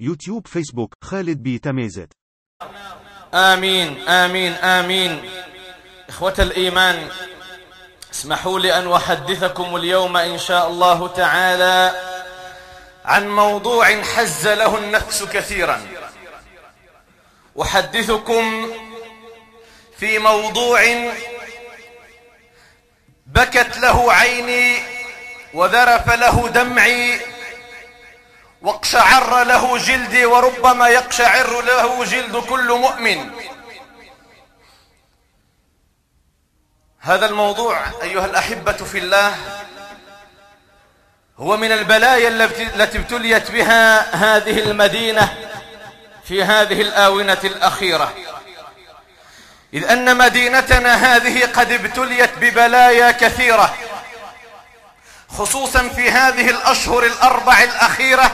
يوتيوب فيسبوك خالد بي تميزت. آمين آمين آمين. إخوة الإيمان اسمحوا لي أن أحدثكم اليوم إن شاء الله تعالى عن موضوع حز له النفس كثيرا. أحدثكم في موضوع بكت له عيني وذرف له دمعي واقشعر له جلدي وربما يقشعر له جلد كل مؤمن. هذا الموضوع أيها الأحبة في الله هو من البلايا التي ابتليت بها هذه المدينة في هذه الآونة الأخيرة. إذ أن مدينتنا هذه قد ابتليت ببلايا كثيرة. خصوصا في هذه الأشهر الأربع الأخيرة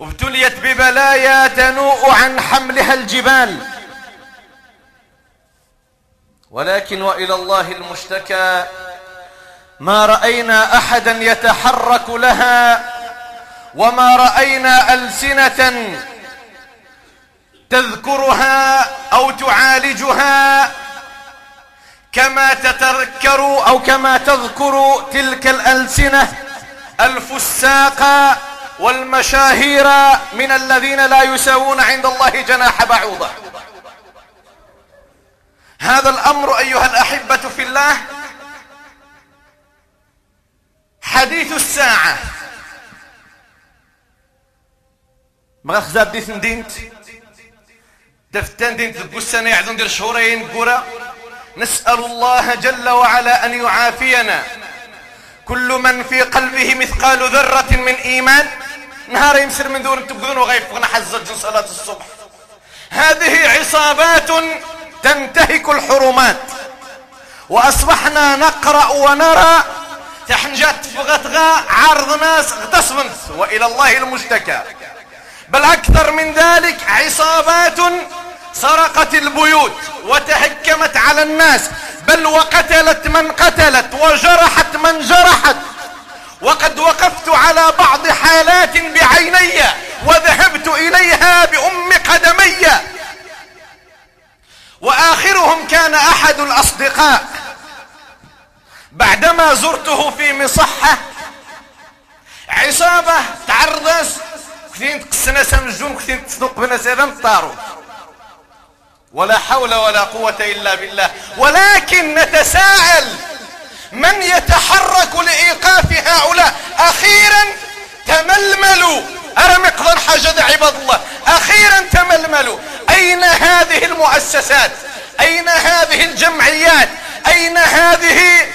ابتليت ببلايا تنوء عن حملها الجبال. ولكن وإلى الله المشتكى ما رأينا أحدا يتحرك لها وما رأينا ألسنة تذكرها أو تعالجها كما تتذكر أو كما تذكر تلك الألسنة الفساق والمشاهير من الذين لا يساوون عند الله جناح بعوضة. هذا الأمر أيها الأحبة في الله حديث الساعة. ما خزاب ديث ندينت؟ دفتان دينت السنة يعدون دير شهورين قرى نسأل الله جل وعلا أن يعافينا. كل من في قلبه مثقال ذرة من إيمان نهار يمسر من دون تبقون وغيفقنا حزة صلاة الصبح. هذه عصابات تنتهك الحرمات. وأصبحنا نقرأ ونرى تحنجات فغتغا عرض ناس اغتصبنت وإلى الله المشتكى. بل أكثر من ذلك عصابات سرقت البيوت وتهكمت على الناس بل وقتلت من قتلت وجرحت من جرحت. وقد وقفت على بعض حالات بعيني وذهبت إليها بأم قدمي. وآخرهم كان أحد الأصدقاء. بعدما زرته في مصحة عصابة تعرضت. كثير تقسنا سمجون كثير تصدق بنا سيدان طاروا ولا حول ولا قوة إلا بالله. ولكن نتساءل من يتحرك لإيقاف هؤلاء؟ أخيرا تململوا أرمق ظن حاجة عباد الله. أخيرا تململوا أين هذه المؤسسات؟ أين هذه الجمعيات؟ أين هذه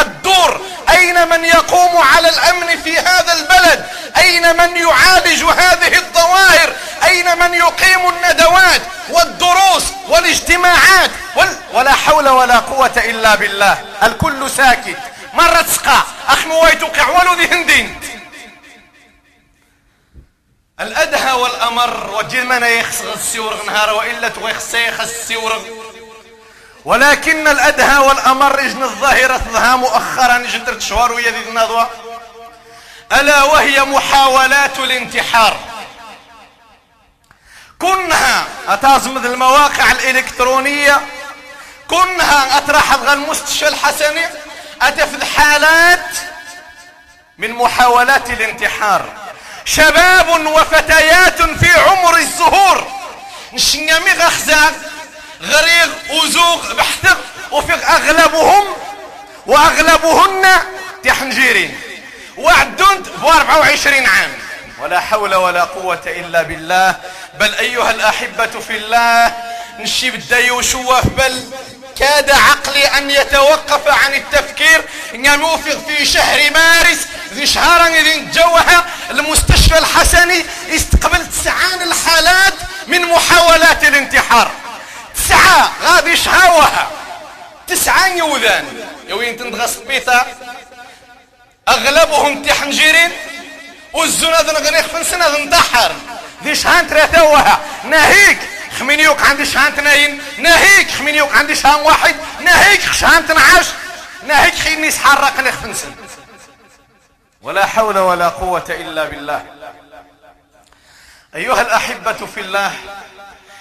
الدور. أين من يقوم على الأمن في هذا البلد؟ أين من يعالج هذه الظواهر؟ أين من يقيم الندوات والدروس والاجتماعات وال... ولا حول ولا قوة إلا بالله. الكل ساكت. مرة تسقى أخ مويتك ولو ذي هندين الأدهى والأمر وجل من يخص السورغ نهار وإلا تغيخ سيخ السورغ ولكن الأدهى والأمر إجن الظاهرة ظها مؤخرا إجن درت شهور ويدي النضوة ألا وهي محاولات الانتحار. كنها أتازمد المواقع الإلكترونية. كنها أترحض المستشفى الحسني. أتفذ حالات من محاولات الانتحار. شباب وفتيات في عمر الزهور. نشنمي غخزاق غريغ وزوغ بحثق وفي أغلبهم وأغلبهن تحنجيرين. وعدون ب 24 عام. ولا حول ولا قوة إلا بالله. بل أيها الأحبة في الله نشي بدا يوشوا بل كاد عقلي أن يتوقف عن التفكير. نوفق في شهر مارس ذي شهر ذي نتجوها المستشفى الحسني استقبل تسعان الحالات من محاولات الانتحار. تسعة غادي شهاوها تسعان يوذان يوين تندغس بيتا أغلبهم تحنجيرين والزنا ذن غنيخ فنسنا ذن دحر ذي شهان تراتوها ناهيك. خمينيوك عندي شهان تناين ناهيك. خمينيوك عندي شهان واحد. ناهيك. شهان تنعاش. ناهيك خيني سحرق نخ فنسن ولا حول ولا قوة إلا بالله. أيها الأحبة في الله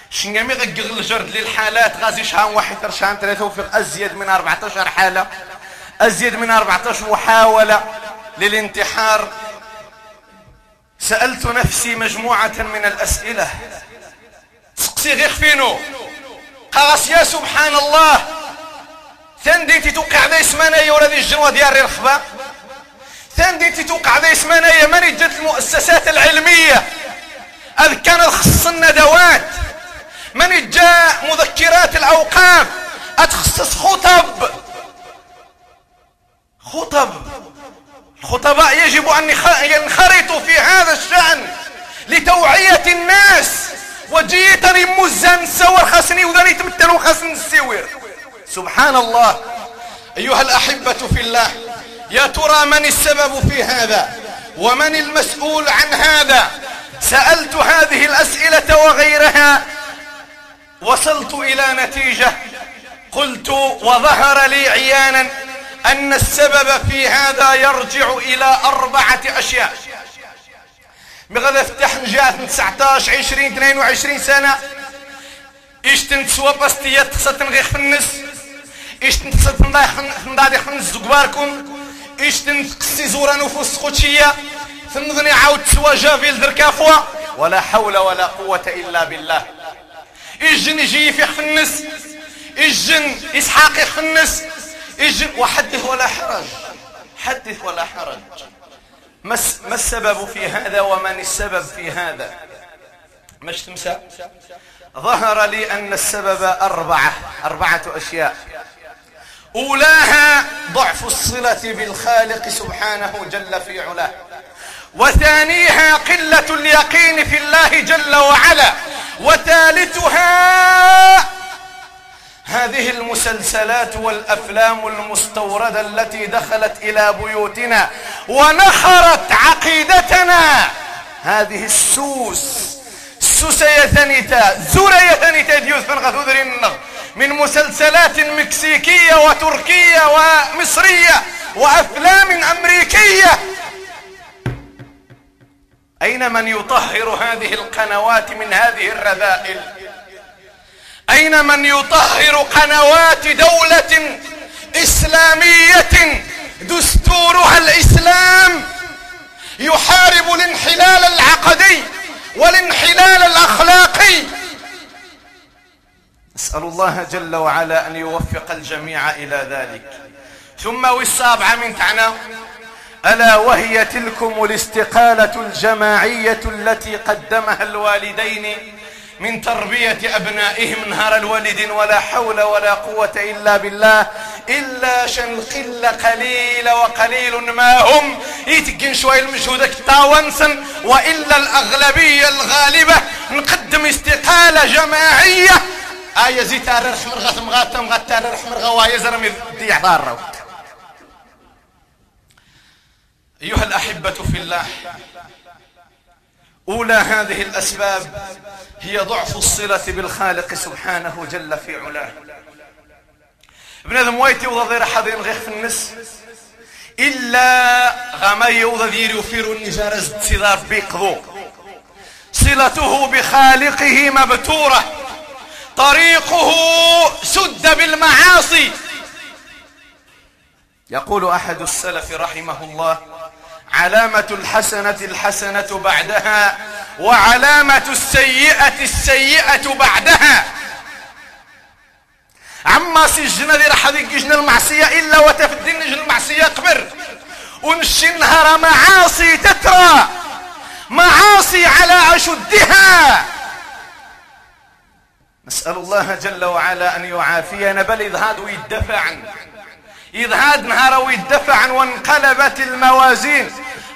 شنقامي غقغ الجرد للحالات غازي شهان واحد شهان ثلاثة وفق أزيد من 14 حالة. أزيد من 14 محاولة للانتحار. سألت نفسي مجموعة من الأسئلة. سقسي غير فينو؟ قاس يا سبحان الله. ثندي توقع ذي سمانية ولا ذي الجنوة ديال الرخبة؟ ثندي توقع ذي سمانية من جات المؤسسات العلمية؟ أذ كان خص الندوات. من جاء مذكرات الأوقاف؟ أتخصص خطب. خطب. الخطباء يجب أن ينخرطوا في هذا الشأن لتوعية الناس. وجيتني مزان سور خاصني وذني تمثلوا خاصني السوير سبحان الله. أيها الأحبة في الله يا ترى من السبب في هذا؟ ومن المسؤول عن هذا؟ سألت هذه الأسئلة وغيرها وصلت إلى نتيجة. قلت وظهر لي عيانا أن السبب في هذا يرجع إلى أربعة أشياء. مغذا فتح نجات 19 20 22 سنة. إيش تنتسوا باستيات خصة غير خنس إيش تنتسوا تنضاي خنس زقباركم؟ إيش تنتقسي زورا نفوس قوتشية ثنظني عاود تسوى جافيل دركافوا. ولا حول ولا قوة إلا بالله. الجن يجي في خنس الجن إسحاق يخنس الجن وحدث ولا حرج حدث ولا حرج. ما السبب في هذا ومن السبب في هذا؟ مش تمسى ظهر لي أن السبب أربعة أربعة أشياء. أولاها ضعف الصلة بالخالق سبحانه جل في علاه. وثانيها قلة اليقين في الله جل وعلا. وثالثها هذه المسلسلات والأفلام المستوردة التي دخلت إلى بيوتنا ونخرت عقيدتنا. هذه السوس سوس يثنيتا زورا يثنيتا ديوز فنغثوذرين من مسلسلات مكسيكية وتركية ومصرية وأفلام أمريكية. أين من يطهر هذه القنوات من هذه الرذائل؟ أين من يطهر قنوات دولة إسلامية دستورها الإسلام يحارب الانحلال العقدي والانحلال الأخلاقي؟ نسأل الله جل وعلا أن يوفق الجميع إلى ذلك. ثم والسابعة من تعنى ألا وهي تلكم الاستقالة الجماعية التي قدمها الوالدين من تربية أبنائهم نهار الوالد ولا حول ولا قوة إلا بالله إلا شن قلة قليلة وقليل ما هم. يتقن شوي المجهودك تاونسا وإلا الأغلبية الغالبة نقدم استقالة جماعية. آية زيتار الحمر غثم غاتم غتار الحمر غوايا زرمي دي ضار أيها الأحبة في الله أولى هذه الأسباب هي ضعف الصلة بالخالق سبحانه جل في علاه. ابن ذم وايتي وضا حضين غير في النس؟ إلا غمي وضا ذير يفير النجار صدار بيقضو صلته بخالقه مبتورة. طريقه سد بالمعاصي. يقول أحد السلف رحمه الله علامة الحسنة الحسنة بعدها وعلامة السيئة السيئة بعدها. عما سجن ذي رح جن المعصية إلا وتفدين جن المعصية قبر. ونشي النهار معاصي تترى معاصي على أشدها. نسأل الله جل وعلا أن يعافينا بل إذ هذا يدفع إذ هاد نهار ويدفع وانقلبت الموازين.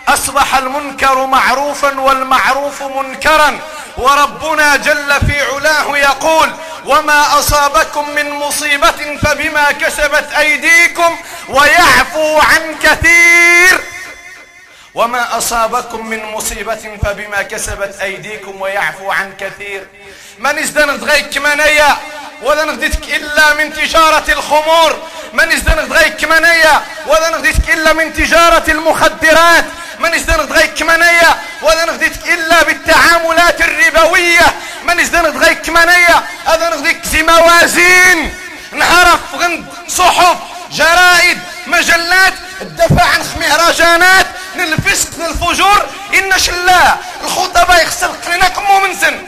أصبح المنكر معروفا والمعروف منكرا. وربنا جل في علاه يقول وما أصابكم من مصيبة فبما كسبت أيديكم ويعفو عن كثير. وما أصابكم من مصيبة فبما كسبت أيديكم ويعفو عن كثير. من ازدنغ غيك منيا ولا نغديتك إلا من تجارة الخمور. من ازدنغ غيك كمانية؟ ولا نغديتك إلا من تجارة المخدرات. من ازدنغ غيك كمانية؟ ولا نغديتك إلا بالتعاملات الربوية. من ازدنغ غيك كمانية؟ هذا نغديك في موازين. نعرف غند صحف جرائد مجلات. الدفاع عن مهرجانات. للفسق للفجور. إن شلا الخطباء يخسر قرينا كمو منسن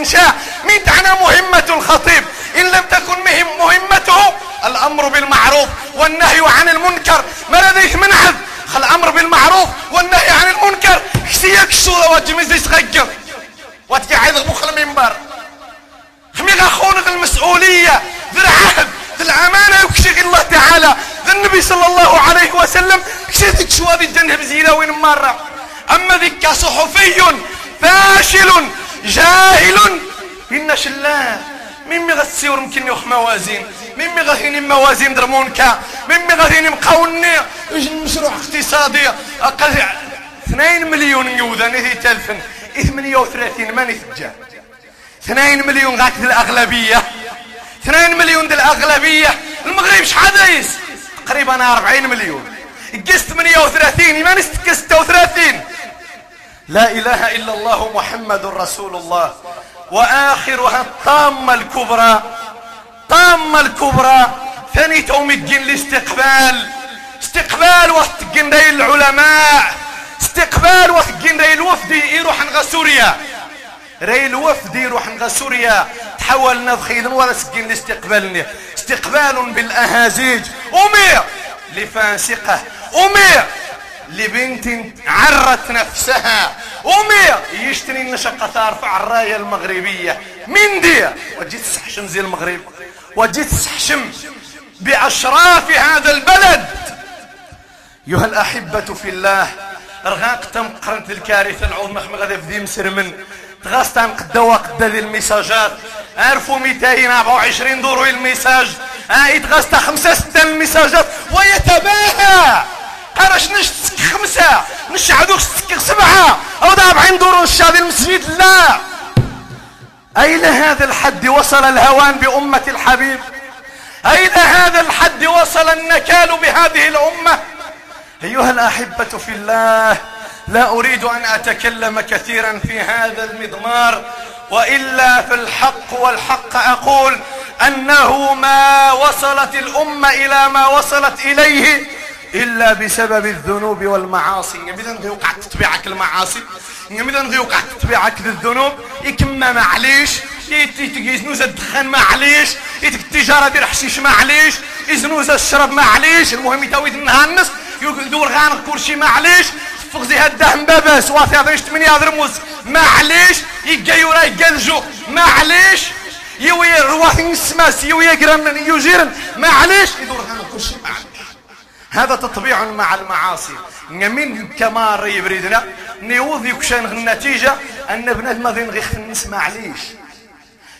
نشاء من تعنى مهمة الخطيب. إن لم تكن مهم مهمته الأمر بالمعروف والنهي عن المنكر. ما لديه منعذ الأمر بالمعروف والنهي عن المنكر. كسيك الصورة واتمزي تغير واتقعد مخ المنبر. خمي غاخونك المسؤولية ذي العهد ذي الأمانة. يكشي الله تعالى. ذي النبي صلى الله عليه وسلم. كشي ذيك الجنة بزيلة وين مرة. أما ذيك صحفي فاشل جاهل. إن شلاه مين غتسيور يمكن يوخ موازين. مين غاثيني موازين درمونكا مين غاثيني مقاوني. مشروع اقتصادي. أقل 2 مليون يوذاني في تلفن. 38 ماني تجاه 2 مليون غاك الأغلبية. 2 مليون ديال الأغلبية. المغرب شحال دايس؟ تقريبا 40 مليون. قس 38 ما نستك 36 لا إله إلا الله محمد رسول الله. وآخرها الطامه الكبرى طامه الكبرى. ثاني توم الدين الاستقبال استقبال وقت العلماء. استقبال وقت الوفد يروح نغا سوريا راي الوفد يروح نغا سوريا تحولنا ضخيل ولا سكين الاستقبال استقبال بالأهازيج. أمير لفاسقة. أمير لبنت عرت نفسها. امير يشتري النشقة ترفع الراية المغربية. من دي؟ وجيت تستحشم زي المغرب. وجيت تستحشم بأشراف هذا البلد. أيها الأحبة في الله رغاق تم قرنت الكارثة العظمى غادي في مسر من. تغاستان قدا وقدا ذي الميساجات عرفوا 224 دورو الميساج آه تغاستا خمسة ستة الميساجات ويتباهى. قرش نش خمسة نش عدوك سبعة. أو دابعين دورو الشادي المسجد؟ لا. أين هذا الحد وصل الهوان بأمة الحبيب؟ أين هذا الحد وصل النكال بهذه الأمة؟ أيها الأحبة في الله لا أريد أن أتكلم كثيرا في هذا المضمار وإلا في الحق والحق أقول أنه ما وصلت الأمة إلى ما وصلت إليه إلا بسبب الذنوب والمعاصي. إذا يوقع تتبعك المعاصي. إذا يوقع تتبعك الذنوب. إكما معليش. يتنوز الدخان معليش. التجارة ديال الحشيش معليش. يزنوز الشرب معليش. المهم يتاويد النهار يدور غانق كلشي معليش. فغزي هداه باباس. واثي هذا ثمانية درموز معليش. يقا يورا يقلجو معليش. يوي رواثي السماس يوي يقرن يجيرن. معليش. يدور غانق كلشي معليش. هذا تطبيع مع المعاصي. من كما ري بريدنا نيوض يكشان النتيجة أن بنادم ذي نغيخ الناس معليش.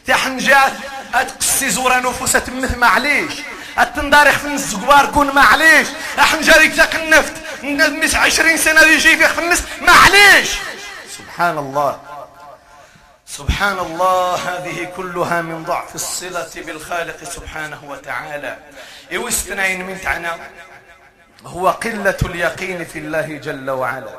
تحنجات أتقسي زورا نفوسة تمث معليش. التندارخ في النس كبار كون معليش. إحنا جاريك تاك النفط الناس عشرين سنة يجي فيك في النس معليش. سبحان الله. سبحان الله هذه كلها من ضعف الصلة بالخالق سبحانه وتعالى. يوستنين من تعنا هو قلة اليقين في الله جل وعلا.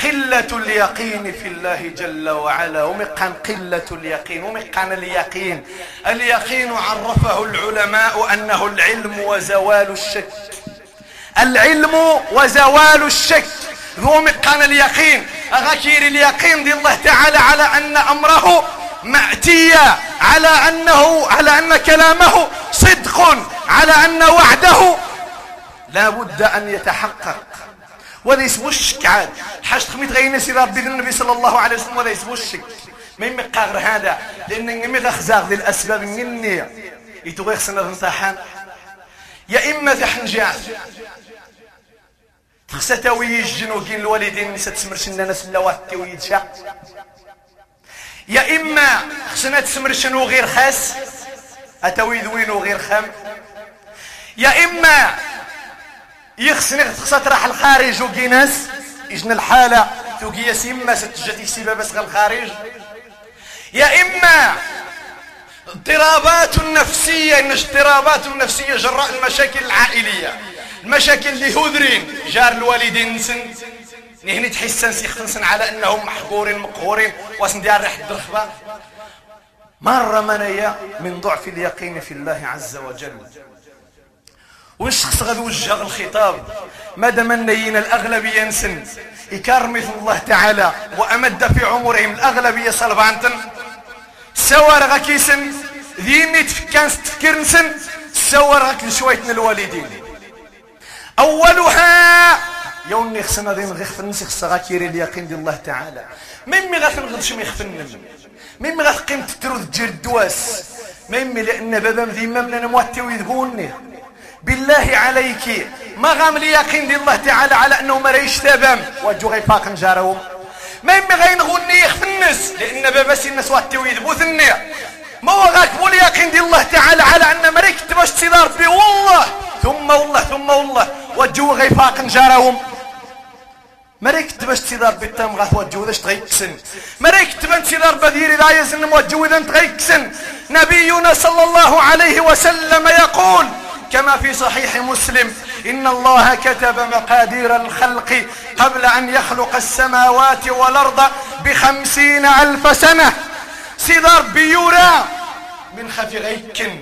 قلة اليقين في الله جل وعلا. ومقان قلة اليقين ومقان اليقين. اليقين عرفه العلماء أنه العلم وزوال الشك. العلم وزوال الشك. هو مقان اليقين. أغاكير اليقين دي الله تعالى على أن أمره مأتية على أنه على أن كلامه صدق. على أن وعده لا بد أن يتحقق. وهذا يسمو الشك عاد. حاج خميت غير سير ربي النبي صلى الله عليه وسلم وهذا يسمو الشك ما يمقى غير هذا؟ لأن نمي غخزاغ ذي الأسباب مني يتوغي خصنا نصحان يا إما ذي حنجاز خصها تاوي يجنو كين الوالدين تسمرش لنا سلاوات ويدشا يا إما خصنا تسمرشنو غير خاس اتاوي ذوينو غير خام. يا إما يخصني خصها تراح الخارج وكيناس. يجن الحالة توقي يسيما ستجد يسيبها بس الخارج. يا إما اضطرابات نفسية إن اضطرابات نفسية جراء المشاكل العائلية. المشاكل اللي هذرين جار الوالدين نسن. نهني تحسن سيختنسن على أنهم محقورين مقهورين واسن ديار ريح الدرخبة مرة منايا من ضعف اليقين في الله عز وجل. والشخص غادي وجه الخطاب؟ مادام النيين الأغلبية نسن يكرمي الله تعالى وأمد في عمرهم الأغلبية صلبانتن سوار غكيسن ذيني تفكان تفكير نسن سوار غك لشويتنا الوالدين. أولها يوني خصنا ذي النسي خصا غاكيري اليقين دي الله تعالى. ميمي غاك نغدش ميخفنن ميمي غاك قيم تترود تجير الدواس. ميمي لأن بابا مذي ممنا مواتي ويذبوني بالله عليك. ما غام لي يقين دي الله تعالى على انه ما ريش تابام واجو غيفاق نجارو ما يمي غين غني في الناس لأن بابا سي الناس واتي ويذبوث النية ما هو غاك بول يقين دي الله تعالى على أن ما ريك تباش تصدار بي والله. ثم والله ثم والله. واجو غيفاق نجارهم مريك تباش تصدار بالتام غاث وجو ذاش تغيكسن مريك تبان تصدار بدير إذا يزن موجو اذا تغيكسن نبينا صلى الله عليه وسلم يقول كما في صحيح مسلم إن الله كتب مقادير الخلق قبل أن يخلق السماوات والأرض بخمسين ألف سنة. سيدار بيورا من خفي غيكن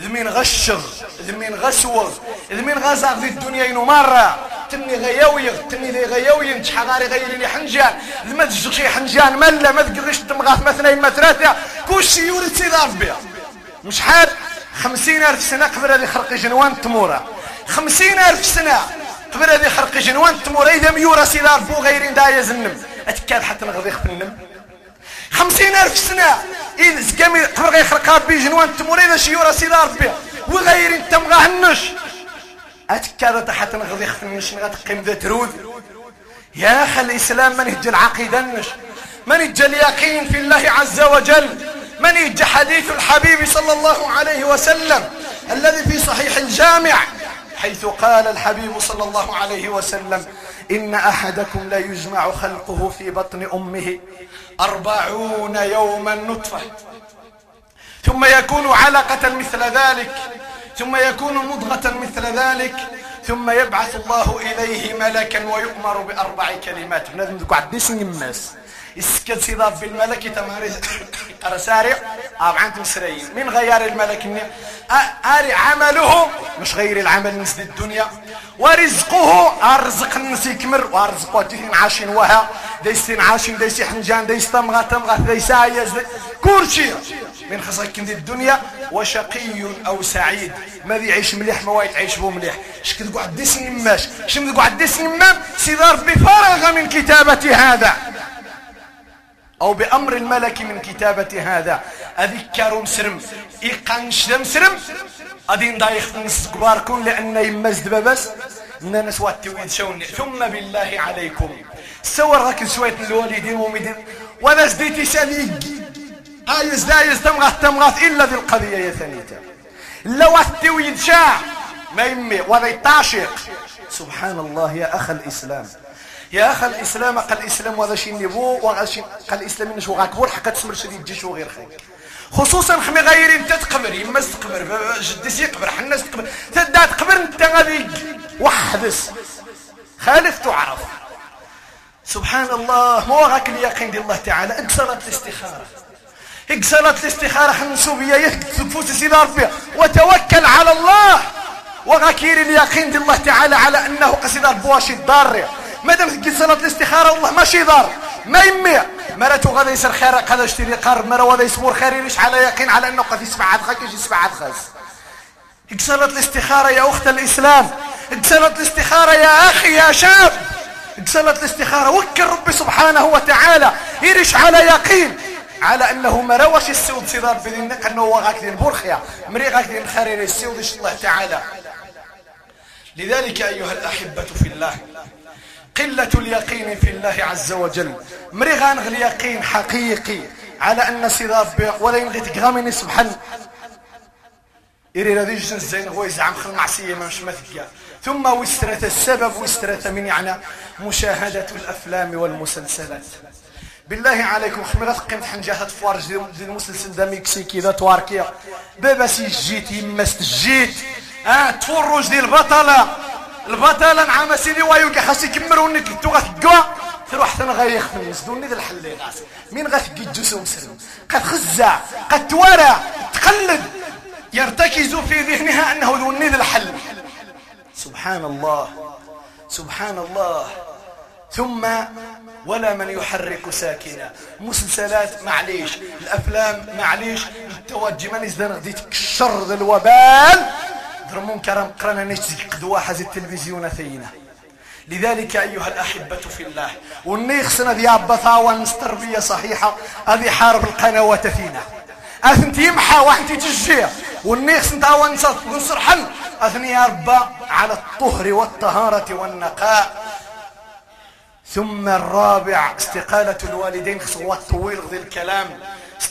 ذمين غشغ ذمين غسوغ ذمين غزاغ في الدنيا ينو مرة تني غيوي تني ذي غيوي نتش حغاري غيري حنجان. ما تجغشي حنجان ملا ما تقغش تمغاث مثنين ما ثلاثة كلشي يورد سيدار بيا مش حال؟ خمسين ألف سنة قبل هذه خرق جنوان تمورة. خمسين ألف سنة قبل هذه خرق جنوان تمورة. إذا ميورا سيدار بو غيرين دايا زنم أتكاد حتى نغضي خفنم خمسين ألف سنة إذا زقامي قبل غير خرق بي جنوان تمورة. إذا شيورا سيدار بي وغيرين تمغاهنش أتكاد حتى نغضي خفنش نغاد قيم ذا ترود يا أخي الإسلام منهج العقيدة منهج اليقين في الله عز وجل؟ من يجي حديث الحبيب صلى الله عليه وسلم الذي في صحيح الجامع حيث قال الحبيب صلى الله عليه وسلم إن أحدكم لا يجمع خلقه في بطن أمه أربعون يوما نطفة ثم يكون علقة مثل ذلك ثم يكون مضغة مثل ذلك ثم يبعث الله إليه ملكا ويؤمر بأربع كلمات. تقول عديس الناس يسكت سيضاف بالملك تماري. سارع طبعا تمسرين من غير الملك أري عمله مش غير العمل نسد الدنيا. ورزقه أرزق الناس يكمر. وأرزق وجهين عاشين وها. ديستين عاشين ديسي حنجان ديس تمغى تمغى ديس عيز كل شيء من خصك كندي الدنيا وشقي أو سعيد. ما يعيش مليح ما يعيش بو مليح. شكد قعد ديسني ماش. شمد قعد ديسني مام سيدار بفارغ من كتابة هذا. أو بأمر الملك من كتابة هذا. أذكر مسرم إيقانش مسرم أدين دايخ نس كباركم لأن يمزد ببس ناس واتويد شوني ثم بالله عليكم. سور راك سويت الوالدين ومدين. ولا زديتي ساليق هايز دايز تمغاث تمغاث إلا ذي القضية يا ثنيتا لو التويد شاع. ما يمي. وذي تعشق سبحان الله يا أخ الإسلام. يا أخ الإسلام قال الإسلام وهذا شيء نبو وهذا شيء قال الإسلام إنه شو غاكبور حقا تسمر شديد جيش وغير خير. خصوصا خمي غير أنت تقبر يما تقبر جدي يقبر حنا تقبر تدا تقبر أنت غادي وحدس. خالف تعرف. سبحان الله مو غاك اليقين دي الله تعالى اك صلاة الاستخارة. اك صلاة الاستخارة حنسو بيا يكتفوت سيدي ربي. وتوكل على الله. وغاكير اليقين دي الله تعالى على أنه قصيدة بواشي الضاري مادام تجي صلاة الاستخارة والله ماشي دار. ما يمي مراتو غادي يصير خير قد يشتري قرب مرة غادي يصبر خير على يقين على أنه قد يسمع عاد خاك يجي يسمع عاد خاس صلاة الاستخارة يا أخت الإسلام. صلاة الاستخارة يا أخي يا شاب. صلاة الاستخارة. وكل ربي سبحانه وتعالى يريش على يقين. على أنه ما روش السود صدار بذنك إنه هو غاكدين بورخيا مري غاكدين خير السود الله تعالى. لذلك أيها الأحبة في الله قلة اليقين في الله عز وجل. مريغان اليقين حقيقي. على أن صداب ولا ينغي تقغامني سبحان إري رذي جسن الزين هو يزعم خل معصية مش مثقيا ثم وسترة السبب وسترة من يعني مشاهدة الأفلام والمسلسلات. بالله عليكم خمرة قيمت حنجاهة فوارج دي المسلسل دا مكسيكي دا تواركيا بابا سي جيت يمست جيت. آه تفرج دي البطلة البطل نعم سيدي ويلقى خاص يكمروني كنتو غتقوا تروح في الناس دوني ذا الحليل مين غتقي جوسو مسلم قد توارى تقلد. يرتكز في ذهنها أنه دوني ذا الحل. سبحان الله سبحان الله ثم ولا من يحرك ساكنا. مسلسلات معليش الأفلام معليش التوجه مانيش غادي تكشر ذا الوبال. درمون كرام قرانا نيش قدوا حاز التلفزيون ثينا. لذلك أيها الأحبة في الله والنيخسنا ذي عبثا تربية صحيحة هذه حارب القنوات فينا أثنتي يمحى وحنتي تجيه والنيخس انت ونصرحن أثني أربع على الطهر والطهارة والنقاء. ثم الرابع استقالة الوالدين خصوات طويل ذي الكلام.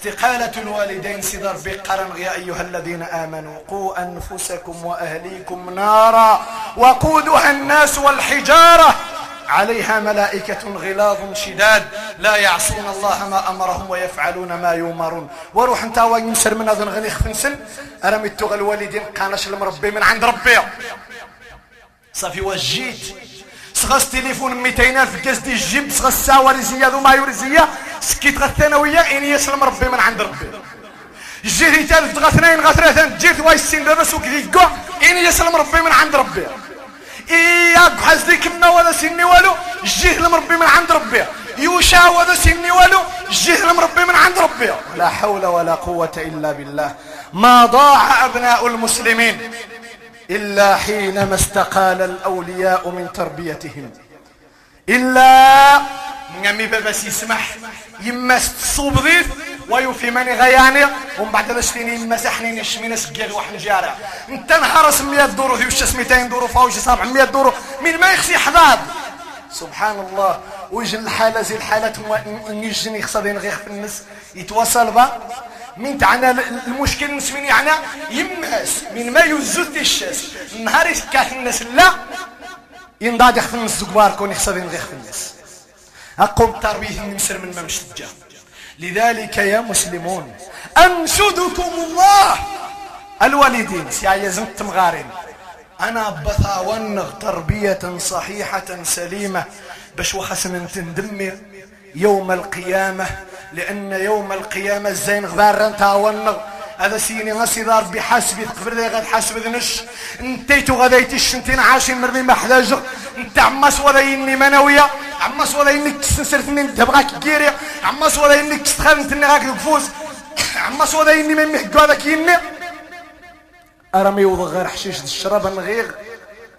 استقالة الوالدين سيدر بقرن يا أيها الذين آمنوا قوا أنفسكم وأهليكم نارا وقودها الناس والحجارة. عليها ملائكة غلاظ شداد لا يعصون الله ما أمرهم ويفعلون ما يؤمرون. وروح انت وينسر من هذا غني خفنسن أرميت الوالدين قانش المربي من عند ربي. صافي وجيت سغس تليفون 200 ألف كاس دي الجيب سغس ساوى رزية وما يرزية سكيت غا الثانوية إني يسلم ربي من عند ربي. جيت ثالث غا اثنين غا ثلاثة جيت واي السين بابا سوك ذي كوع إني يسلم ربي من عند ربي. إياك حاز ديك منا ولا سيني والو جيه لمربي من عند ربي. يوشا ولا سيني والو جيه لمربي من عند ربي. لا حول ولا قوة إلا بالله. ما ضاع أبناء المسلمين؟ إلا حينما استقال الأولياء من تربيتهم. إلا نمي باباس يسمح يمس تصوب ضيف ويوفي ماني غياني ومن بعد نشتيني مسحني نشمي نسقيل واحد جارع انت نهار 100 دورو في وش 200 دورو فوش 700 دورو من ما يخسي حضاد سبحان الله ويجي الحالة زي الحالة نيجني خصدين غير في النس يتواصل با. من تعنى المشكل نسمين يعني يمس من ما يزد الشاس. النهار يسكاه الناس لا ينضاد يخفن الناس كبار كون يخصدين غير في الناس. أقوم تربية نمسر من ما مش لذلك يا مسلمون أنشدكم الله. الوالدين سيا زمت مغارين أنا بثاونغ تربية صحيحة سليمة باش وخسن تندمر يوم القيامة لأن يوم القيامة الزين غبار تاونغ هذا سيني غسي دار بحسبي تقبل ذي غاد حسب ذنش. انتيتو غاديتي الشنتين عاشين مرمي ما حداجغ انت عماس ولا يني منوية عماس ولا ينك تسنسرتني انت بغاك كيري. عماس ولا ينك غاك الكفوز عماس ولا من محكو هذاك يني. ارمي يوضغ غير حشيش الشراب نغيغ.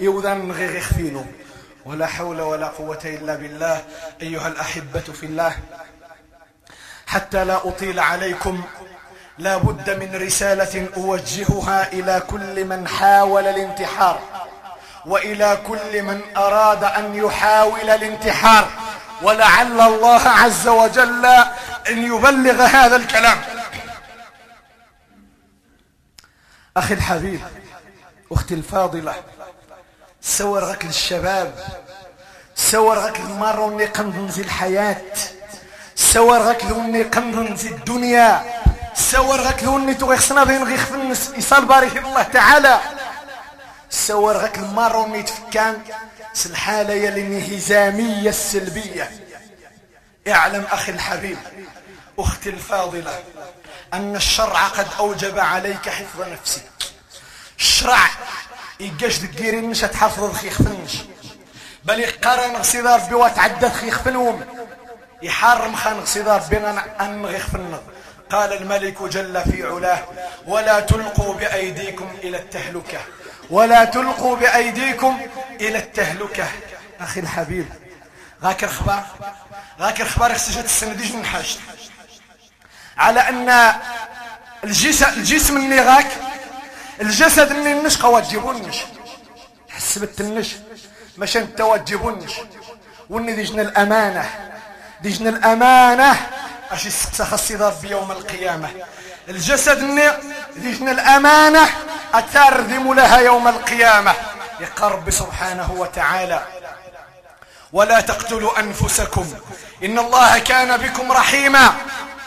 يوضان نغيغ يخفينو. ولا حول ولا قوة إلا بالله. أيها الأحبة في الله. حتى لا أطيل عليكم. لا بد من رسالة أوجهها إلى كل من حاول الانتحار وإلى كل من أراد أن يحاول الانتحار. ولعل الله عز وجل أن يبلغ هذا الكلام. أخي الحبيب أختي الفاضلة سور غك الشباب سور غك المروني قنزي الحياة سور غك قنزي الدنيا. سور غك لوني تو غيخصنا بين غيخ في النس يصال بارك الله تعالى. سور غك المروني تفكان سالحالة يا الانهزامية السلبية. اعلم أخي الحبيب أختي الفاضلة أن الشرع قد أوجب عليك حفظ نفسك. الشرع يقاش دقيري نش تحفظ خيخ فنش بل يقارن غصيدار بوا تعدد خيخ فنوم يحرم خان غصيدار بنا أن فنغ قال الملك جل في علاه ولا تلقوا بأيديكم إلى التهلكة. ولا تلقوا بأيديكم إلى التهلكة. أخي الحبيب غاك الخبار غاك الخبار خسجت السنديج من حاجة على أن الجسم, الجسم اللي غاك الجسد اللي النش قوات جيبونش حسبت النش مش أنت وتجيبونش وني ديجنا الأمانة. ديجنا الأمانة. اش يسقسى الصدار بيوم القيامة. الجسد ديجنا الأمانة. أتردم لها يوم القيامة. يقرب سبحانه وتعالى. ولا تقتلوا أنفسكم. إن الله كان بكم رحيما.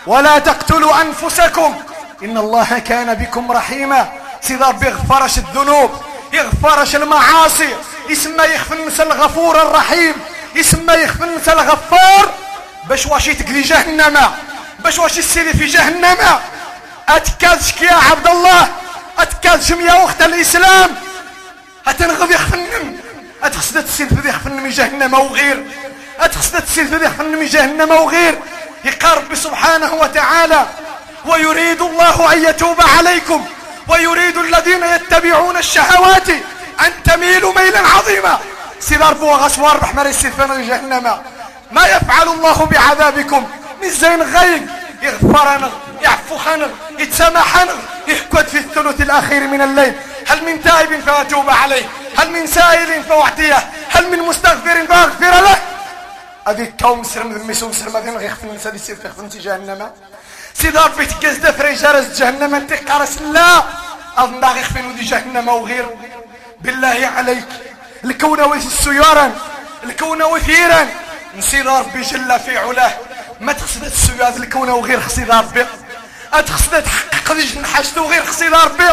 ولا تقتلوا أنفسكم. إن الله كان بكم رحيما. سيدار بيغفرش الذنوب. يغفرش المعاصي. يسمى يخفن الغفور الرحيم. يسمى يخفن الغفار. باش واش يتقلي جهنم. باش واش يسيري في جهنم. اتكازشك يا عبد الله؟ اتكازشم يا اخت الإسلام. أتنغض يخفنم أتخسد تسيل في يخفنم جهنم وغير أتخسد تسيل في يخفنم جهنم وغير يقرب سبحانه وتعالى. ويريد الله أن يتوب عليكم. ويريد الذين يتبعون الشهوات أن تميلوا ميلا عظيما. سيدار بوا غسوار بحمر السيفان جهنم. ما يفعل الله بعذابكم. من زين غيق. يغفرنا يعفخنا يتسامحنا. يحكد في الثلث الأخير من الليل. هل من تائب فأتوب عليه؟ هل من سائل فأعطيه؟ هل من مستغفر فأغفر له؟ هذه كوم سرم ذميسون سرم ذين غيخفن نسا دي سير تخفن جهنم. سيدار ربي تقز دفري جرس جهنم. أنت قارس لا. أظن داغي خفين ودي جهنم وغير. بالله عليك. الكون السيارا الكون وثيرا. نسير ربي جل في علاه. ما تقصد السياد الكون وغير خصيد ربي. اتقصد تحقق ذي نحشت وغير خصيد ربي.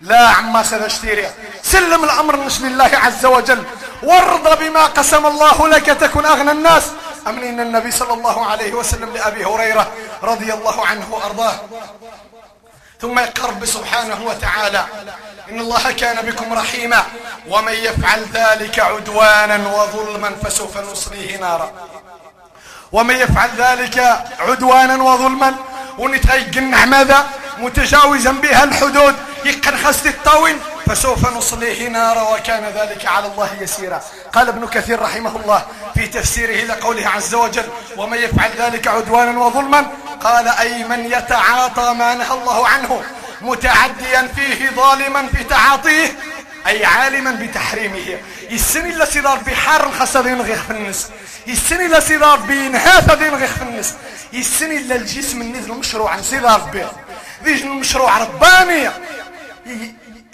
لا عما سنشتري. سلم الأمر نش لله عز وجل. وارضى بما قسم الله لك تكن أغنى الناس. امن النبي صلى الله عليه وسلم لأبي هريرة رضي الله عنه وأرضاه. ثم يقرب سبحانه وتعالى. إن الله كان بكم رحيما. ومن يفعل ذلك عدوانا وظلما فسوف نصليه نارا. ومن يفعل ذلك عدوانا وظلما ونتغيقن ماذا؟ متجاوزا بها الحدود. يقن خست الطاوين. فسوف نصليه نارا وكان ذلك على الله يسيرا. قال ابن كثير رحمه الله في تفسيره لقوله عز وجل ومن يفعل ذلك عدوانا وظلما؟ قال أي من يتعاطى ما نهى الله عنه متعديا فيه ظالما في تعاطيه أي عالما بتحريمه. يسني إلا سيدار بحار خاصة دين غير في النس يسني إلا سيدار بنهاثة دين غير في النس يسني إلا الجسم النذل مشروعا سيدار به. ذيج المشروع رباني.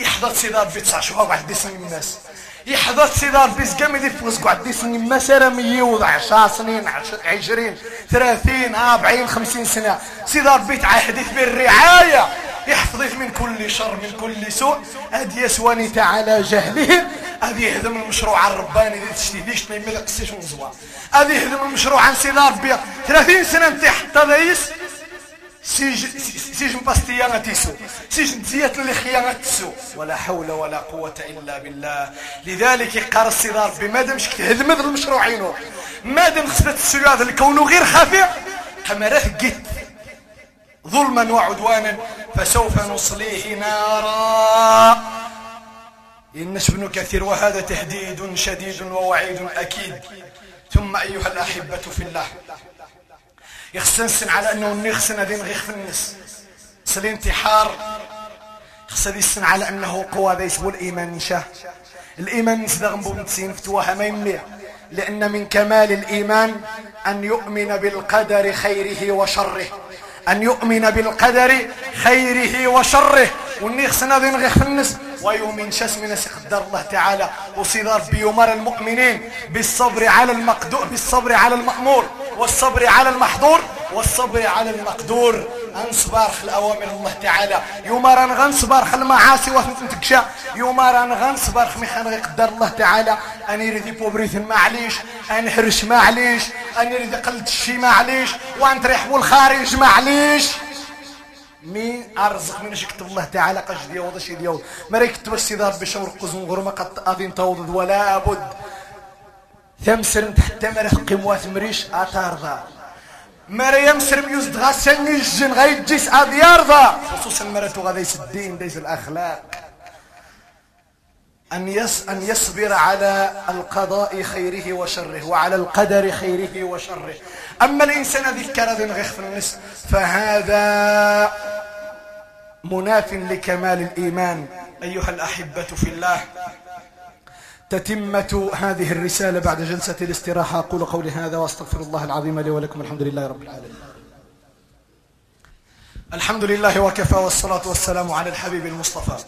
يحضر سيدار في تسع شهور دي سنين الناس. يحضر سيدار في زقام يدي في قعد دي سنين ما سرم يوضع عشر سنين عشرين ثلاثين أربعين خمسين سنة. سيدار بيت حديث بالرعاية يحفظك من كل شر من كل سوء. هذه يسواني على جهله. هذه يهدم المشروع الرباني اللي تشتيديش ما يقصيش ونزوار هذه يهدم المشروع عن سيدار بيا. 30 سنة انت حتى دايس سيجن باستيانا تيسو سيجن زيات اللي خيانة تسو ولا حول ولا قوة إلا بالله لذلك يقار الصدار بمادم شك تهدم المشروعين مادم خصبت السياد الكون غير خافي قمرات قيت ظلما وعدوانا فسوف نصليه نارا إنش ابن كثير وهذا تهديد شديد ووعيد أكيد ثم أيها الأحبة في الله يخسنسن على أنه النخسن هذين غيخ في النس سل انتحار خسد يسن على أنه قوة ذا يسبو الإيمان نشاه الإيمان بمتسين فتوها ما يمليع. لأن من كمال الإيمان أن يؤمن بالقدر خيره وشره. أن يؤمن بالقدر خيره وشره. والنيخ ذي نغيخ في النس. ويؤمن شس من قدر الله تعالى وصدار بيمر المؤمنين. بالصبر على المقدور بالصبر على المأمور. والصبر على المحظور. والصبر على المقدور. انصبر خل اوامر الله تعالى. يومر غنصبر خل المعاصي وتنتكشا يومر غنصبر خل مخان يقدر الله تعالى. ان يريد بوبريث معليش ان حرش معليش. ان يريد قلت الشي معليش. وان تريح بالخارج معليش. مين أرزق من يكتب الله تعالى قش ديال وضش ديال ما يكتب السيدار بشور قزن غرمة قد اذن توضد ولا بد. ثمسر حتى مرح قموات مريش اتارضا مريم سرم يزد غاسن الجن غيجيس اديارضا خصوصا مرتو غادي الدين ديس الأخلاق. أن يس أن يصبر على القضاء خيره وشره وعلى القدر خيره وشره. أما الإنسان ذي في النس فهذا مناف لكمال الإيمان. أيها الأحبة في الله تتمة هذه الرسالة بعد جلسة الاستراحة. أقول قولي هذا وأستغفر الله العظيم لي ولكم الحمد لله رب العالمين. الحمد لله وكفى والصلاة والسلام على الحبيب المصطفى.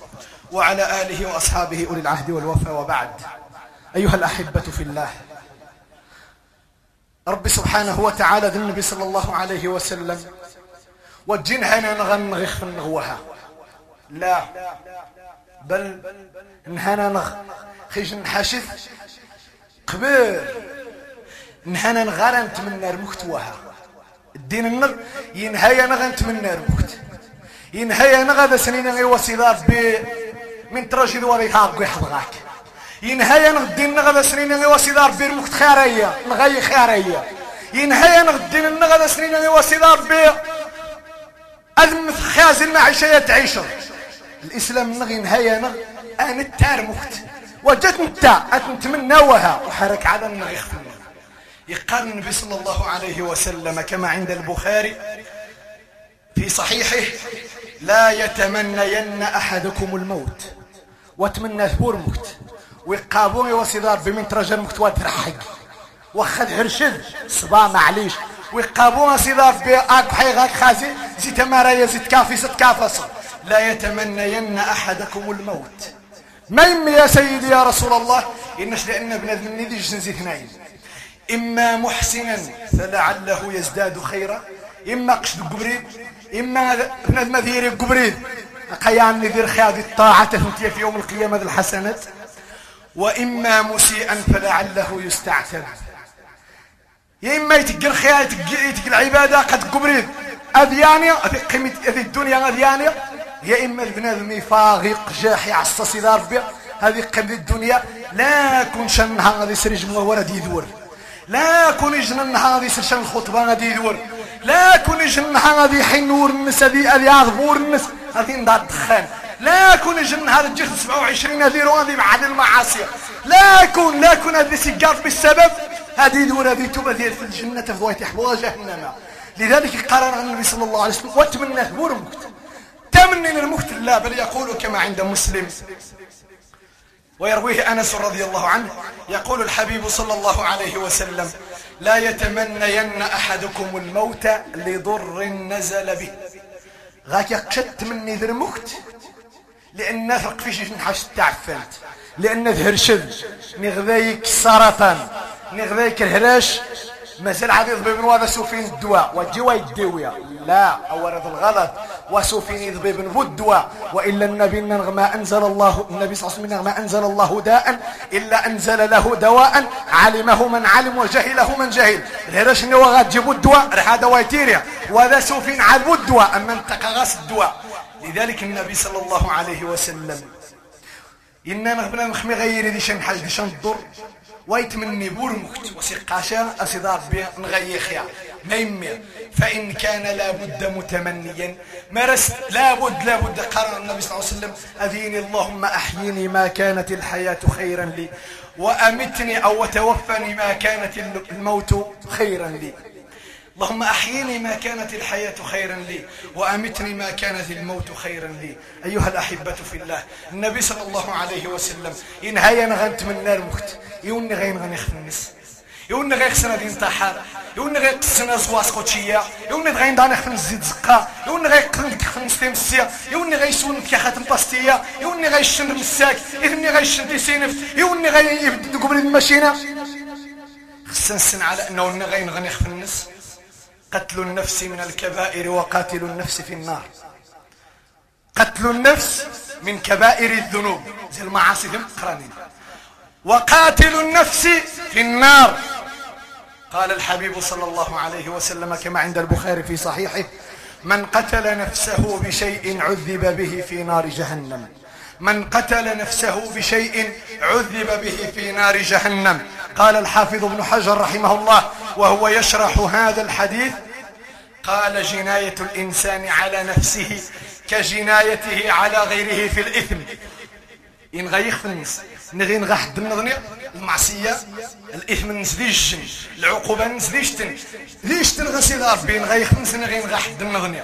وعلى آله وأصحابه أولي العهد والوفاء وبعد. أيها الأحبة في الله رب سبحانه وتعالى ذي النبي صلى الله عليه وسلم وجنها نغن غخ نغوها. لا بل نهانا نغ خيج نحاشث قبير نهانا نغانا نتمنى رمكتوها الدين النغ ينهايا نغا نتمنى رمكت ينهايا نغا ذا سنين غير وصيدات بي من تراجي ذوالي تاقوي حضغاك ينهايا نغدي النغذا سنين اللي وسيدار بير مكت خارية نغي خارية ينهايا نغدي النغذا سنين اللي وسيدار بير. أذم خازن معيشة تعيش الإسلام نغي نهايا نغ أنا التار مكت وجدت انت أتنتمناوها وحرك على النغي خفنا يقال النبي صلى الله عليه وسلم كما عند البخاري في صحيحه لا يتمنين أحدكم الموت. واتمنى ثبور موت ويقابوني وصدار بمن ترجى الموت وترحق وخد هرشد. صبا معليش. ويقابون صدار بأك حيغاك خازي. زيت مارايا زيت كافي ست كافص. لا يتمنين أحدكم الموت. ما يمي يا سيدي يا رسول الله. إنش لأن بنادم ندي جنزي اثنين إما محسنا فلعله يزداد خيرا. إما قشد قبريد. إما بنادم ذيري قبريد. قيان نذير خيادي الطاعة في يوم القيامة الحسنات وإما مسيئا فلعله يستعتب يا إما يتقل خيال يتقل العبادة قد قبريد أذياني قيمة هذه الدنيا أذياني. يا إما البنادم يفاغق جاحي عصصي ضربي هذه قيمة الدنيا. لا كن شنها غادي سرج ورد يدور لا كون يجن النهار غادي يسرشن الخطبة غادي يدور. لا كون النهار غادي يحين نور الناس هذه غادي يعظمور الناس غادي نضع الدخان لا كون النهار تجي 27 هذه غادي بعد المعاصي. لا كون لا كون هذه سيجار بالسبب هذه يدور هذه ديال في الجنة تفضوي تحبوا جهنم. لذلك قرر النبي صلى الله عليه وسلم واتمنى ثبور المكت تمني المكت لا بل يقول كما عند مسلم. ويرويه أنس رضي الله عنه يقول الحبيب صلى الله عليه وسلم لا يتمنين أحدكم الموت لضر نزل به. غاك يقشت مني ذر مكت لأن فرق فيش نحش تعفلت لأن ذهر شذ. نغذيك سرطان. نغذيك الهراش مازال عاد يضبيب هذا سوفين الدواء. والدواء يدويا. لا أورد الغلط. وسوفين يضبيب الدواء وإلا النبي ما أنزل الله النبي صلى الله عليه وسلم ما أنزل الله داء إلا أنزل له دواء. علمه من علم وجهله من جهل. غير شنو غتجيبوا الدواء؟ راه هذا ويتيريا. وهذا سوفين عذبوا الدواء. أما انتقى غاس الدواء. لذلك النبي صلى الله عليه وسلم إننا نغبنا نخمي غير دي شن حاج دي شن الضر ويتمني بورمكت وسقاشا أصدار بي نغيخيا ميمي فإن كان لابد متمنيا. مرست لابد لابد. قرر النبي صلى الله عليه وسلم أذيني اللهم أحييني ما كانت الحياة خيرا لي وأمتني أو توفني ما كانت الموت خيرا لي. اللهم أحييني ما كانت الحياة خيرا لي وأمتني ما كانت الموت خيرا لي. أيها الأحبة في الله النبي صلى الله عليه وسلم إن هيا نغنت من نار مكت يوني غين غني خنس يوني غي خسنا دين انتحار يوني غي قسنا زواس خوتشية يوني غي داني خفن زيد زقا يوني غي قلن خفن ستيمسية يوني غي سون كي خاتم باستية يوني غي شن مساك يوني غي شن تيسينف يوني غي يبدو قبل الماشينة خسن سن على أنه غي نغني خفنس قتل النفس من الكبائر وقاتل النفس في النار. قتل النفس من كبائر الذنوب. زي المعاصي ذم قرانين. وقاتل النفس في النار. قال الحبيب صلى الله عليه وسلم كما عند البخاري في صحيحه من قتل نفسه بشيء عذب به في نار جهنم. من قتل نفسه بشيء عذب به في نار جهنم. قال الحافظ ابن حجر رحمه الله وهو يشرح هذا الحديث قال جناية الإنسان على نفسه كجنايته على غيره في الإثم. إن غيخ في النس نغي نغا حد النظني المعصية الإثم نزديجن العقوبة نزديجتن ليشتن غسيل ربي؟ نغيخ نس نغي نغا حد النظني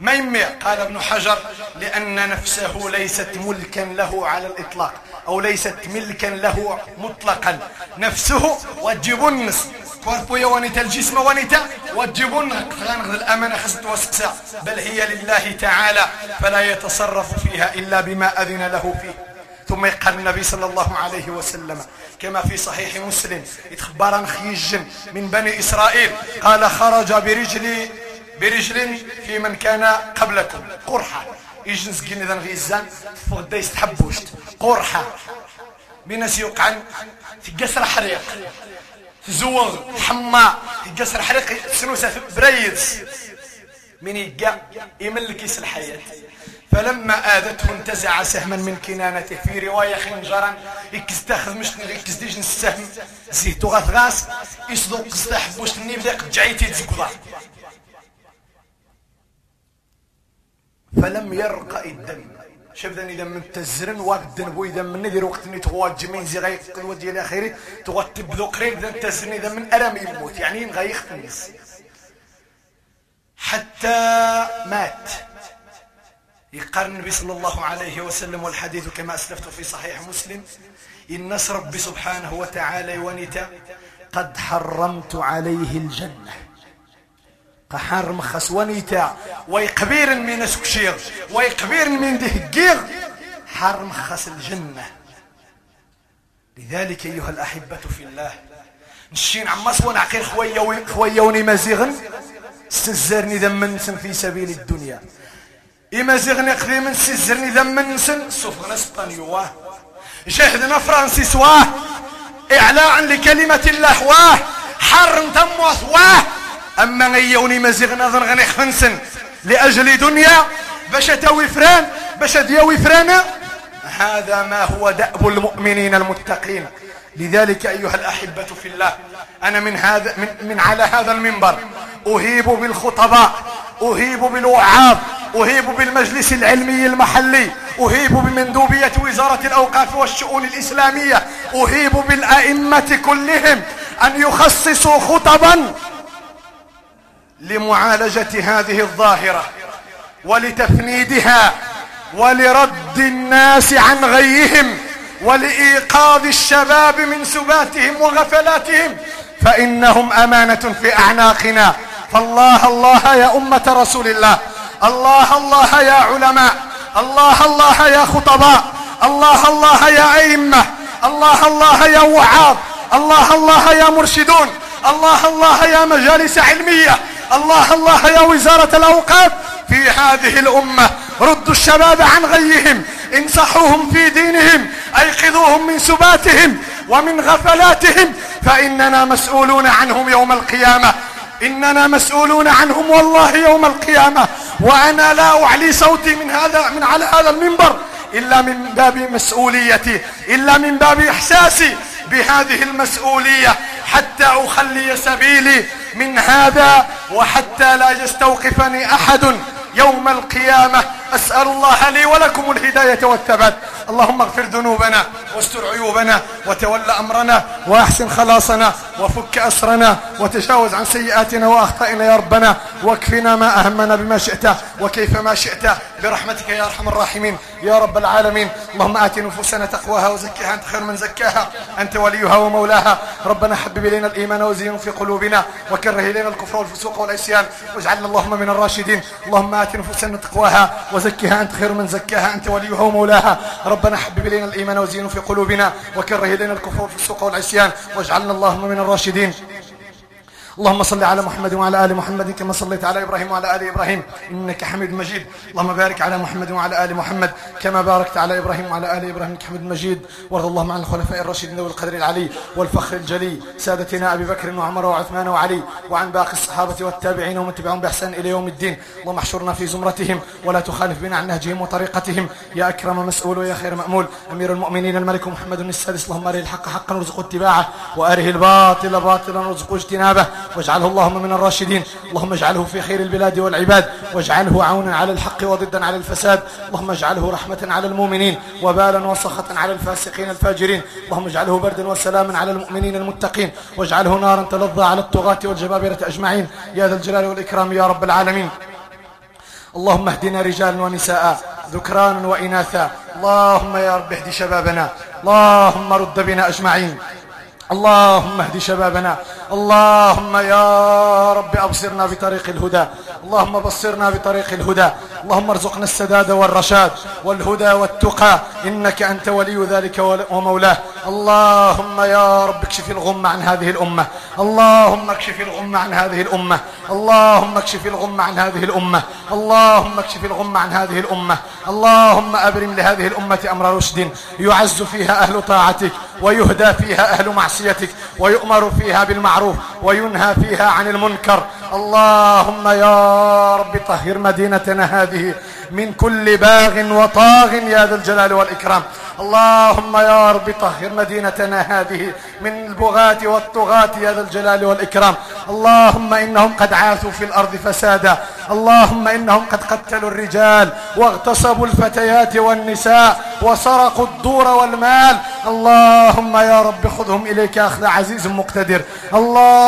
ما يمي قال ابن حجر لأن نفسه ليست ملكا له على الإطلاق. أو ليست ملكا له مطلقا. نفسه وجب النس كوربويا ونتا الجسم ونتا وجبون غنغ الأمانة خزت وسقسا بل هي لله تعالى فلا يتصرف فيها إلا بما أذن له فيه. ثم يقال النبي صلى الله عليه وسلم كما في صحيح مسلم يتخبر خيج من بني إسرائيل قال خرج برجل برجل في من كان قبلكم قرحة يجنس قلنا ذا غيزان فغدا يستحبوش قرحة. بناس يوقعن في قصر حريق. زوغ حما يقصر حريق سنوسة بريدس من يقع؟ يملك الحياة فلما آذته انتزع سهما من كنانته. في رواية خنجرا يكز تاخذ مش يكز ديجن السهم. زيتو غاث يصدق قصدا حبوش تني بدا قد جعيتي تزكوضا فلم يرقى الدم. شوف ذا إذا من تزرن وقت بو إذا من ندير وقت إني تغوات جمين زي غايق القلوة ديال اخيري تغوات تبدو قريب اذا تزرن إذا من ارم يموت يعني الناس حتى مات. يقارن النبي صلى الله عليه وسلم والحديث كما أسلفت في صحيح مسلم. إن ربي سبحانه وتعالى ونتا قد حرمت عليه الجنة. قحرم خس ونتا ويقبير من سكشير ويقبير من دهجير حرم خس الجنة. لذلك أيها الأحبة في الله نشين عماس ونعقير خويا خويا وني مزيغن سزرني ذمن في سبيل الدنيا. إما زغني قديم سزرني ذمن نسن سوف نسبانيو واه. شهدنا فرانسيس واه إعلاء لكلمة الله واه. حرم تموث واه. أما غيوني مزيغنا ذن غني خنسن لأجل دنيا باش تاوي فران باش دياوي فرانا هذا ما هو دأب المؤمنين المتقين. لذلك أيها الأحبة في الله أنا من هذا من, من على هذا المنبر. أهيب بالخطباء أهيب بالوعاظ أهيب بالمجلس العلمي المحلي أهيب بمندوبية وزارة الأوقاف والشؤون الإسلامية أهيب بالأئمة كلهم أن يخصصوا خطبا لمعالجة هذه الظاهرة ولتفنيدها ولرد الناس عن غيهم ولإيقاظ الشباب من سباتهم وغفلاتهم فإنهم أمانة في أعناقنا فالله الله يا أمة رسول الله الله الله يا علماء الله الله يا خطباء الله الله يا أئمة الله الله يا وعاظ الله الله يا مرشدون الله الله يا مجالس علمية الله الله يا وزارة الأوقاف في هذه الأمة ردوا الشباب عن غيهم انصحوهم في دينهم أيقظوهم من سباتهم ومن غفلاتهم فإننا مسؤولون عنهم يوم القيامة. إننا مسؤولون عنهم والله يوم القيامة. وأنا لا أعلي صوتي من هذا من على هذا المنبر إلا من باب مسؤوليتي إلا من باب إحساسي بهذه المسؤولية حتى أخلي سبيلي من هذا وحتى لا يستوقفني أحد يوم القيامة. أسأل الله لي ولكم الهداية والثبات. اللهم اغفر ذنوبنا واستر عيوبنا وتول أمرنا وأحسن خلاصنا وفك أسرنا وتجاوز عن سيئاتنا وأخطائنا يا ربنا. واكفنا ما أهمنا بما شئت وكيف ما شئت. برحمتك يا أرحم الراحمين. يا رب العالمين. اللهم آت نفوسنا تقواها وزكها أنت خير من زكاها. أنت وليها ومولاها. ربنا حبب إلينا الإيمان وزينه في قلوبنا وكره إلينا الكفر والفسوق والعصيان. واجعلنا اللهم من الراشدين. اللهم آت نفوسنا تقواها وزكها أنت خير من زكاها أنت وليها ومولاها. ربنا حبب إلينا الإيمان وزينه في قلوبنا وكره إلينا الكفر والفسوق والعصيان واجعلنا اللهم من الراشدين. اللهم صل على محمد وعلى آل محمد كما صليت على إبراهيم وعلى آل إبراهيم إنك حميد مجيد. اللهم بارك على محمد وعلى آل محمد كما باركت على إبراهيم وعلى آل إبراهيم إنك حميد مجيد. وارض اللهم عن الخلفاء الراشدين ذوي القدر العلي والفخر الجلي سادتنا أبي بكر وعمر وعثمان وعلي وعن باقي الصحابة والتابعين ومن تبعهم بإحسان إلى يوم الدين. اللهم احشرنا في زمرتهم ولا تخالف بنا عن نهجهم وطريقتهم. يا أكرم مسؤول ويا خير مأمول. أمير المؤمنين الملك محمد السادس. اللهم أره الحق حقا وارزقه اتباعه وأره الباطل باطلا وارزقه اجتنابه. واجعله اللهم من الراشدين. اللهم اجعله في خير البلاد والعباد. واجعله عونا على الحق وضدا على الفساد. اللهم اجعله رحمة على المؤمنين. وبالا وسخة على الفاسقين الفاجرين. اللهم اجعله بردا وسلاما على المؤمنين المتقين. واجعله نارا تلظى على الطغاة والجبابرة أجمعين. يا ذا الجلال والإكرام يا رب العالمين. اللهم اهدنا رجالا ونساء ذكرانا وإناثا. اللهم يا رب اهد شبابنا. اللهم رد بنا أجمعين. اللهم اهد شبابنا. اللهم يا رب أبصرنا بطريق الهدى. اللهم بصرنا بطريق الهدى. اللهم ارزقنا السداد والرشاد والهدى والتقى. إنك أنت ولي ذلك ومولاه. اللهم يا رب اكشف الغم عن هذه الأمة. اللهم اكشف الغم عن هذه الأمة. اللهم اكشف الغم عن هذه الأمة. اللهم اكشف الغم عن هذه الأمة. اللهم أبرم لهذه الأمة أمر رشد يعز فيها أهل طاعتك. ويهدى فيها أهل معصيتك ويؤمر فيها بالمعروف وينهى فيها عن المنكر. اللهم يا رب طهر مدينتنا هذه من كل باغ وطاغ يا ذا الجلال والإكرام. اللهم يا رب طهر مدينتنا هذه من البغاة والطغاة يا ذا الجلال والإكرام. اللهم إنهم قد عاثوا في الأرض فسادا. اللهم إنهم قد قتلوا الرجال واغتصبوا الفتيات والنساء وسرقوا الدور والمال. اللهم يا رب خذهم إليك أخذ عزيز مقتدر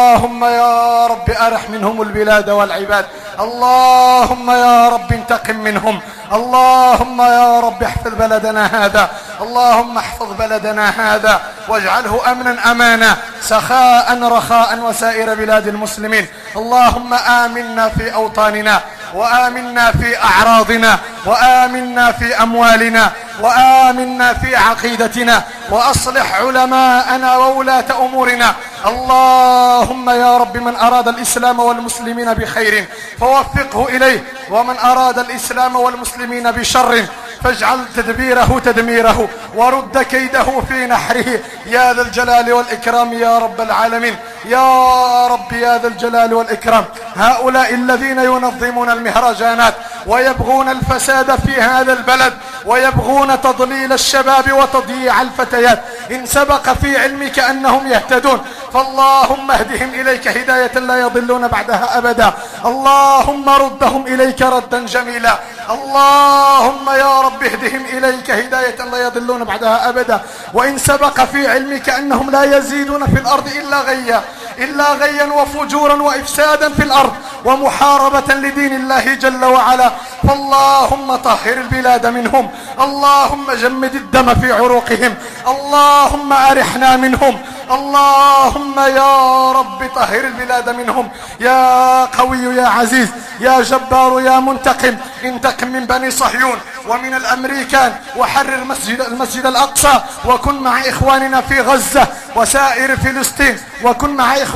اللهم يا رب أرح منهم البلاد والعباد. اللهم يا رب انتقم منهم. اللهم يا رب احفظ بلدنا هذا. اللهم احفظ بلدنا هذا. واجعله أمنا أمانا. سخاء رخاء وسائر بلاد المسلمين. اللهم آمنا في أوطاننا. وآمنا في أعراضنا. وآمنا في أموالنا. وآمنا في عقيدتنا وأصلح علماءنا وولاة أمورنا. اللهم يا رب من أراد الإسلام والمسلمين بخير فوفقه إليه ومن أراد الإسلام والمسلمين بشر فاجعل تدبيره تدميره ورد كيده في نحره. يا ذا الجلال والإكرام يا رب العالمين. يا رب يا ذا الجلال والإكرام. هؤلاء الذين ينظمون المهرجانات ويبغون الفساد في هذا البلد ويبغون تضليل الشباب وتضييع الفتيات. إن سبق في علمك أنهم يهتدون فاللهم اهدهم إليك. هداية لا يضلون بعدها أبدا. اللهم ردهم إليك ردا جميلا. اللهم يا رب اهدهم إليك. هداية لا يضلون بعدها أبدا. وإن سبق في علمك أنهم لا يزيدون في الأرض إلا غيا. إلا غيا وفجورا وإفسادا في الأرض ومحاربة لدين الله جل وعلا. فاللهم طهر البلاد منهم. اللهم جمد الدم في عروقهم. اللهم أرحنا منهم. اللهم يا رب طهر البلاد منهم. يا قوي يا عزيز يا جبار يا منتقم انتقم من بني صهيون ومن الأمريكان وحرر المسجد, المسجد الأقصى وكن مع إخواننا في غزة وسائر فلسطين وكن مع إخواننا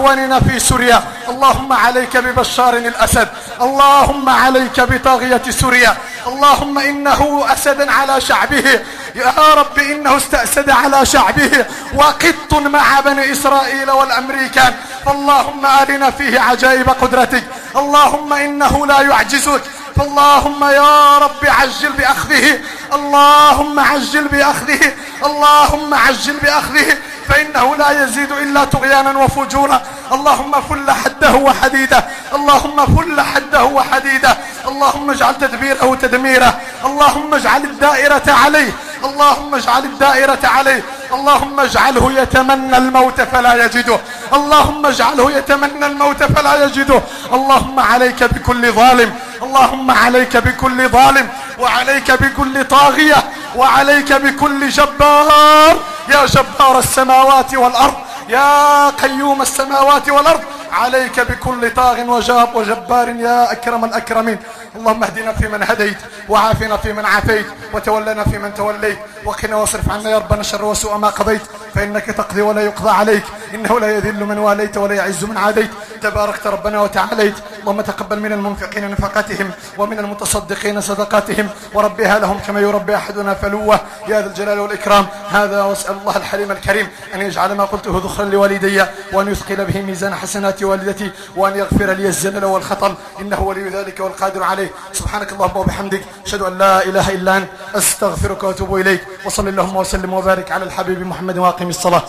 في سوريا اللهم عليك ببشار الأسد اللهم عليك بطاغية سوريا اللهم إنه أسد على شعبه يا رب إنه استأسد على شعبه وقط مع بني إسرائيل والأمريكان فاللهم أرنا فيه عجائب قدرتك اللهم إنه لا يعجزك فاللهم يا رب عجل بأخذه اللهم عجل بأخذه اللهم عجل بأخذه فإنه لا يزيد إلا طغيانا وفجورا. اللهم فل حده وحديده. اللهم فل حده وحديده. اللهم اجعل تدبيره تدميره. اللهم اجعل الدائرة عليه. اللهم اجعل الدائرة عليه. اللهم اجعله يتمنى الموت فلا يجده. اللهم اجعله يتمنى الموت فلا يجده. اللهم عليك بكل ظالم. اللهم عليك بكل ظالم. وعليك بكل طاغية. وعليك بكل جبار. يا جبار السماوات والأرض يا قيوم السماوات والأرض عليك بكل طاغ وجاب وجبار. يا أكرم الأكرمين اللهم اهدنا فيمن هديت وعافنا فيمن عافيت وتولنا فيمن توليت. وقنا واصرف عنا يا ربنا شر وسوء ما قضيت. فإنك تقضي ولا يقضى عليك. إنه لا يذل من واليت ولا يعز من عاديت. تباركت ربنا وتعاليت. اللهم تقبل من المنفقين نفقاتهم ومن المتصدقين صدقاتهم. وربها لهم كما يربي أحدنا فلوة. يا ذا الجلال والإكرام. هذا واسأل الله الحليم الكريم أن يجعل ما قلته ذخرا لوالدي وأن يثقل به ميزان حسنات والدتي وأن يغفر لي الزلل والخطل إنه ولي ذلك والقادر عليه. سبحانك اللهم وبحمدك. أشهد أن لا إله إلا أنت. أستغفرك وأتوب إليك. وصل اللهم وسلم وبارك على الحبيب محمد الصلاة.